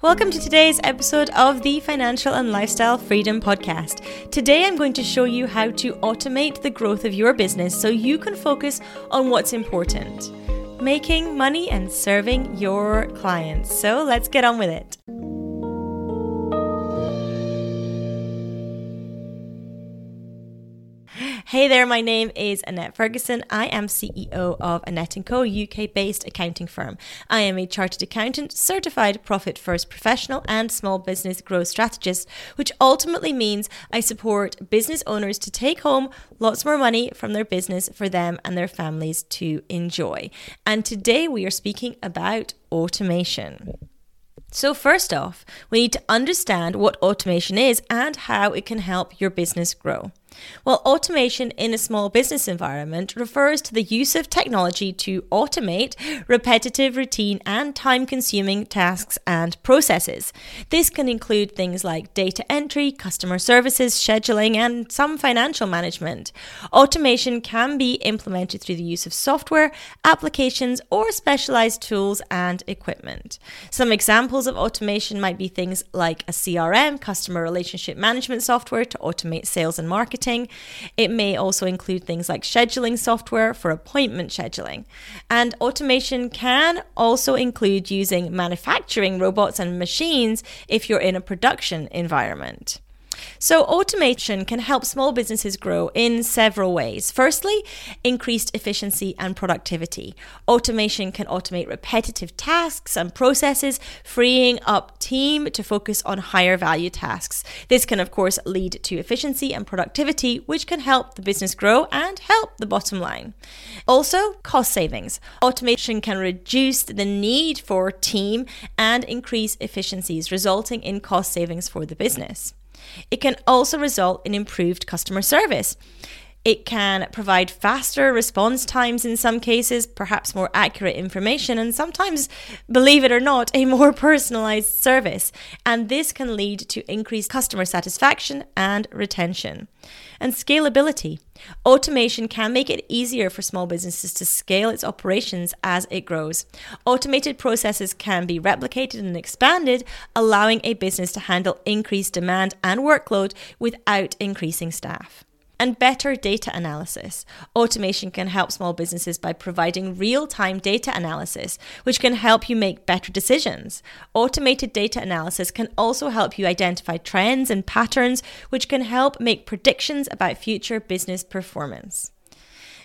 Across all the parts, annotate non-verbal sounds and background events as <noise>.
Welcome to today's episode of the Financial and Lifestyle Freedom Podcast. Today I'm going to show you how to automate the growth of your business so you can focus on what's important making money and serving your clients. So let's get on with it. Hey there, my name is Annette Ferguson. I am CEO of Annette & Co, UK-based accounting firm. I am a chartered accountant, certified profit first professional and small business growth strategist, which ultimately means I support business owners to take home lots more money from their business for them and their families to enjoy. And today we are speaking about automation. So, first off, we need to understand what automation is and how it can help your business grow. Well, automation in a small business environment refers to the use of technology to automate repetitive, routine, and time consuming tasks and processes. This can include things like data entry, customer services, scheduling, and some financial management. Automation can be implemented through the use of software, applications, or specialized tools and equipment. Some examples of automation might be things like a CRM, customer relationship management software, to automate sales and marketing marketing. It may also include things like scheduling software for appointment scheduling. And automation can also include using manufacturing robots and machines if you're in a production environment. So, automation can help small businesses grow in several ways. Firstly, increased efficiency and productivity. Automation can automate repetitive tasks and processes, freeing up team to focus on higher value tasks. This can, of course, lead to efficiency and productivity, which can help the business grow and help the bottom line. Also, cost savings. Automation can reduce the need for team and increase efficiencies, resulting in cost savings for the business. It can also result in improved customer service. It can provide faster response times in some cases, perhaps more accurate information, and sometimes, believe it or not, a more <laughs> personalized service. And this can lead to increased customer satisfaction and retention. And scalability. Automation can make it easier for small businesses to scale its operations as it grows. Automated processes can be replicated and expanded, allowing a business to handle increased demand and workload without increasing staff and better data analysis. Automation can help small businesses by providing real time data analysis, which can help you make better decisions. Automated data analysis can also help you identify trends and patterns, which can help make predictions about future business performance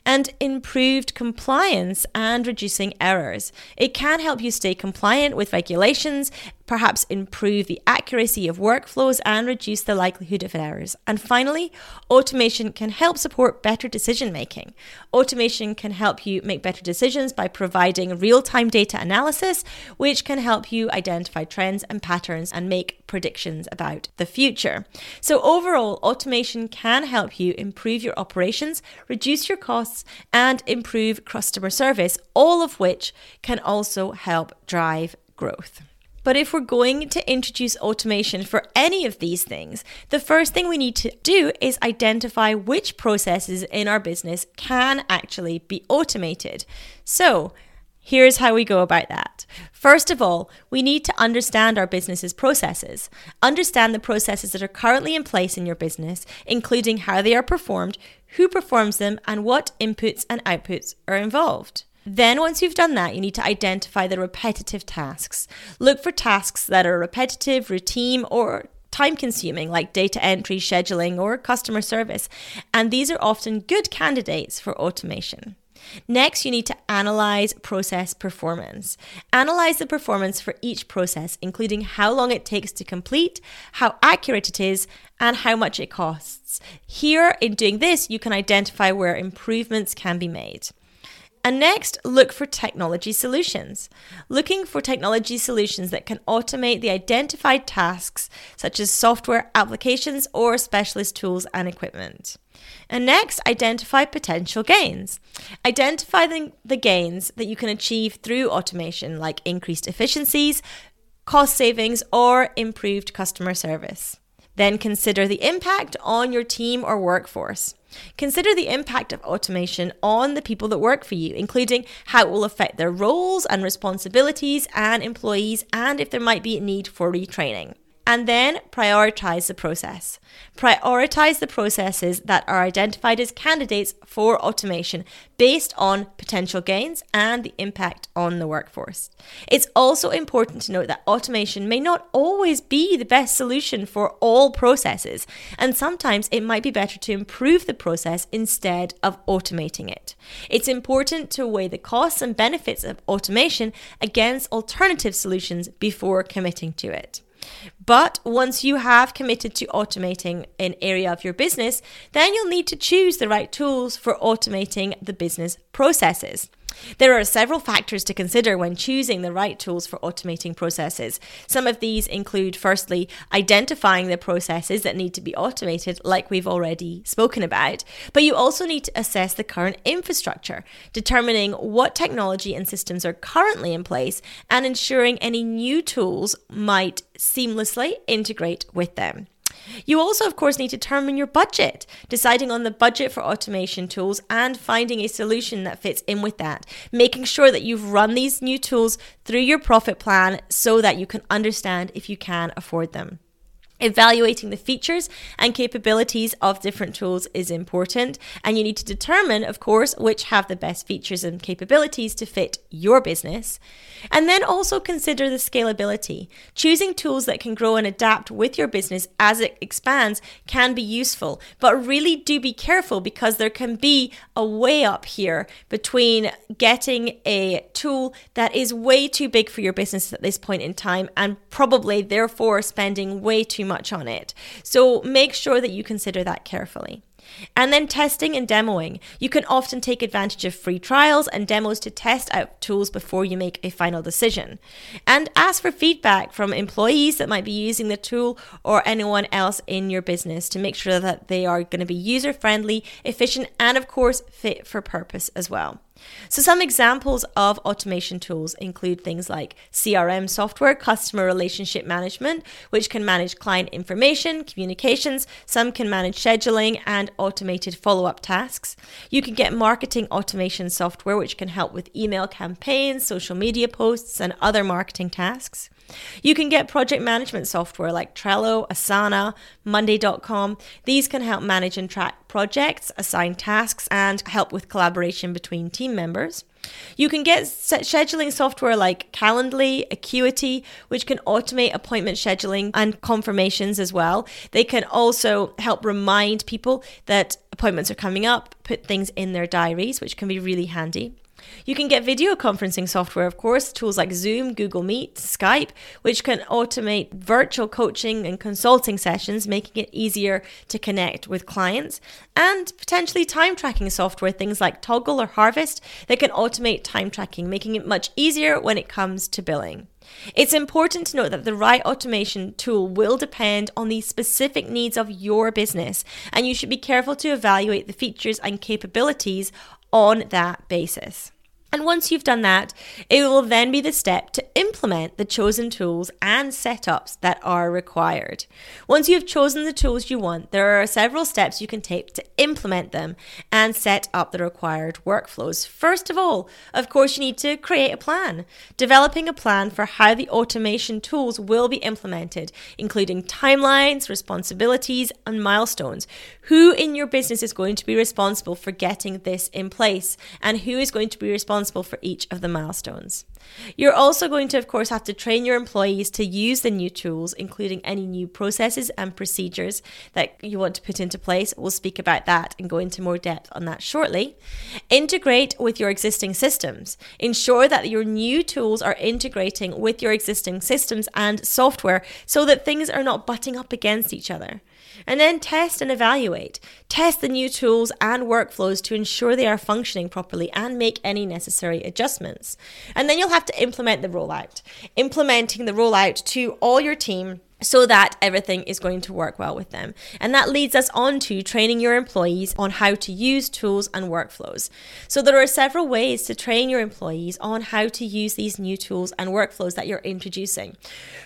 and improved compliance and reducing errors. It can help you stay compliant with regulations, perhaps improve the accuracy of workflows and reduce the likelihood of errors. And finally, automation can help support better decision making. Automation can help you make better decisions by providing real time data analysis, which can help you identify trends and patterns and make predictions about the future. So, overall, automation can help you improve your operations, reduce your costs, and improve customer service, all of which can also help drive growth. But if we're going to introduce automation for any of these things, the first thing we need to do is identify which processes in our business can actually be automated. So, Here's how we go about that. First of all, we need to understand our business's processes. Understand the processes that are currently in place in your business, including how they are performed, who performs them, and what inputs and outputs are involved. Then, once you've done that, you need to identify the repetitive tasks. Look for tasks that are repetitive, routine, or time consuming, like data entry, scheduling, or customer service. And these are often good candidates for automation. Next, you need to analyze process performance. Analyze the performance for each process, including how long it takes to complete, how accurate it is, and how much it costs. Here, in doing this, you can identify where improvements can be made. And next, look for technology solutions. Looking for technology solutions that can automate the identified tasks, such as software applications or specialist tools and equipment. And next, identify potential gains. Identify the, the gains that you can achieve through automation, like increased efficiencies, cost savings, or improved customer service. Then consider the impact on your team or workforce. Consider the impact of automation on the people that work for you, including how it will affect their roles and responsibilities and employees, and if there might be a need for retraining. And then prioritize the process. Prioritize the processes that are identified as candidates for automation based on potential gains and the impact on the workforce. It's also important to note that automation may not always be the best solution for all processes, and sometimes it might be better to improve the process instead of automating it. It's important to weigh the costs and benefits of automation against alternative solutions before committing to it. But once you have committed to automating an area of your business, then you'll need to choose the right tools for automating the business processes. There are several factors to consider when choosing the right tools for automating processes. Some of these include, firstly, identifying the processes that need to be automated, like we've already spoken about. But you also need to assess the current infrastructure, determining what technology and systems are currently in place, and ensuring any new tools might seamlessly integrate with them. You also, of course, need to determine your budget, deciding on the budget for automation tools and finding a solution that fits in with that. Making sure that you've run these new tools through your profit plan so that you can understand if you can afford them. Evaluating the features and capabilities of different tools is important, and you need to determine, of course, which have the best features and capabilities to fit your business. And then also consider the scalability. Choosing tools that can grow and adapt with your business as it expands can be useful, but really do be careful because there can be a way up here between getting a tool that is way too big for your business at this point in time and probably therefore spending way too much much on it. So make sure that you consider that carefully. And then testing and demoing. You can often take advantage of free trials and demos to test out tools before you make a final decision. And ask for feedback from employees that might be using the tool or anyone else in your business to make sure that they are going to be user friendly, efficient, and of course, fit for purpose as well. So, some examples of automation tools include things like CRM software, customer relationship management, which can manage client information, communications. Some can manage scheduling and automated follow up tasks. You can get marketing automation software, which can help with email campaigns, social media posts, and other marketing tasks. You can get project management software like Trello, Asana, Monday.com. These can help manage and track projects, assign tasks, and help with collaboration between team members. You can get scheduling software like Calendly, Acuity, which can automate appointment scheduling and confirmations as well. They can also help remind people that appointments are coming up, put things in their diaries, which can be really handy. You can get video conferencing software, of course, tools like Zoom, Google Meet, Skype, which can automate virtual coaching and consulting sessions, making it easier to connect with clients, and potentially time tracking software, things like Toggl or Harvest, that can automate time tracking, making it much easier when it comes to billing. It's important to note that the right automation tool will depend on the specific needs of your business, and you should be careful to evaluate the features and capabilities on that basis. And once you've done that, it will then be the step to implement the chosen tools and setups that are required. Once you've chosen the tools you want, there are several steps you can take to implement them and set up the required workflows. First of all, of course, you need to create a plan. Developing a plan for how the automation tools will be implemented, including timelines, responsibilities, and milestones. Who in your business is going to be responsible for getting this in place, and who is going to be responsible responsible for each of the milestones. You're also going to, of course, have to train your employees to use the new tools, including any new processes and procedures that you want to put into place. We'll speak about that and go into more depth on that shortly. Integrate with your existing systems. Ensure that your new tools are integrating with your existing systems and software so that things are not butting up against each other. And then test and evaluate. Test the new tools and workflows to ensure they are functioning properly and make any necessary adjustments. And then you'll have to implement the rollout. Implementing the rollout to all your team so that everything is going to work well with them. And that leads us on to training your employees on how to use tools and workflows. So there are several ways to train your employees on how to use these new tools and workflows that you're introducing.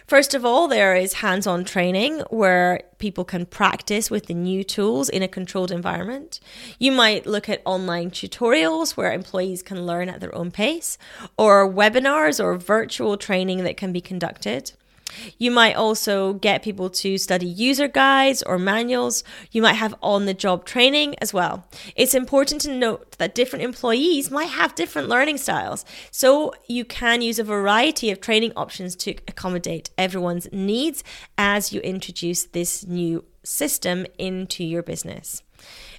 First of all, there is hands on training where people can practice with the new tools in a controlled environment. You might look at online tutorials where employees can learn at their own pace, or webinars or virtual training that can be conducted. You might also get people to study user guides or manuals. You might have on the job training as well. It's important to note that different employees might have different learning styles. So you can use a variety of training options to accommodate everyone's needs as you introduce this new system into your business.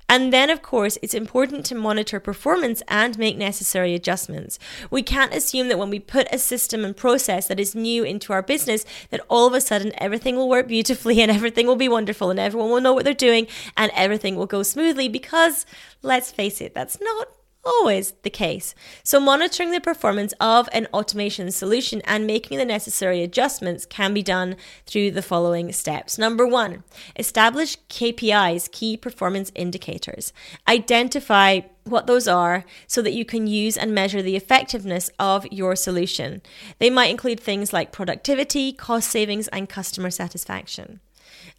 And then, of course, it's important to monitor performance and make necessary adjustments. We can't assume that when we put a system and process that is new into our business, that all of a sudden everything will work beautifully and everything will be wonderful and everyone will know what they're doing and everything will go smoothly because, let's face it, that's not always the case. So, monitoring the performance of an automation solution and making the necessary adjustments can be done through the following steps. Number one, establish KPIs, key performance indicators. Identify what those are so that you can use and measure the effectiveness of your solution. They might include things like productivity, cost savings, and customer satisfaction.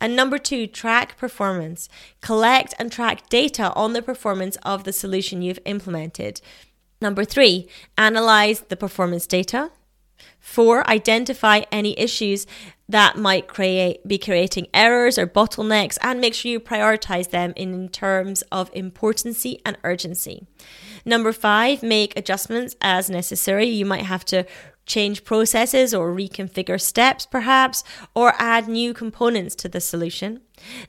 And number two, track performance. Collect and track data on the performance of the solution you've implemented. Number three, analyze the performance data. Four, identify any issues that might create be creating errors or bottlenecks and make sure you prioritize them in terms of importancy and urgency. Number five, make adjustments as necessary. You might have to change processes or reconfigure steps perhaps, or add new components to the solution.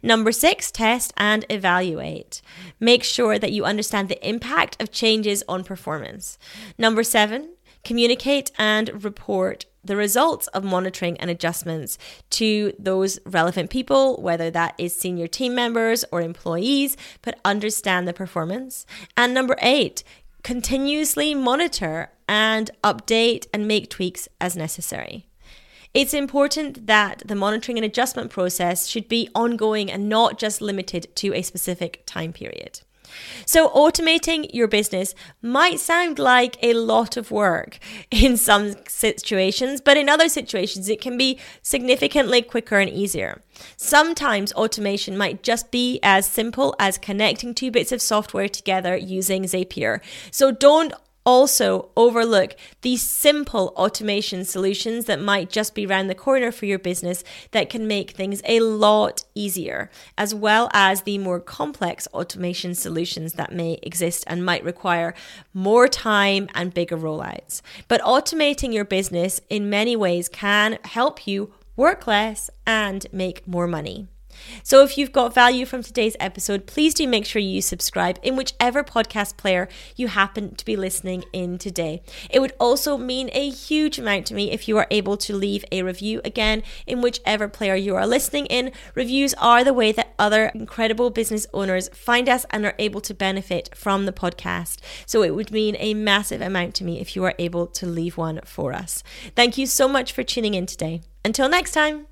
Number six, test and evaluate. Make sure that you understand the impact of changes on performance. Number seven, communicate and report the results of monitoring and adjustments to those relevant people, whether that is senior team members or employees, but understand the performance. And number eight, continuously monitor and update and make tweaks as necessary. It's important that the monitoring and adjustment process should be ongoing and not just limited to a specific time period. So, automating your business might sound like a lot of work in some situations, but in other situations, it can be significantly quicker and easier. Sometimes automation might just be as simple as connecting two bits of software together using Zapier. So, don't also overlook these simple automation solutions that might just be around the corner for your business that can make things a lot easier, as well as the more complex automation solutions that may exist and might require more time and bigger rollouts. But automating your business in many ways can help you work less and make more money. So if you've got value from today's episode, please do make sure you subscribe in whichever podcast player you happen to be listening in today. It would also mean a huge amount to me if you are able to leave a review again in whichever player you are listening in. Reviews are the way that other incredible business owners find us and are able to benefit from the podcast. So it would mean a massive amount to me if you are able to leave one for us. Thank you so much for tuning in today. Until next time.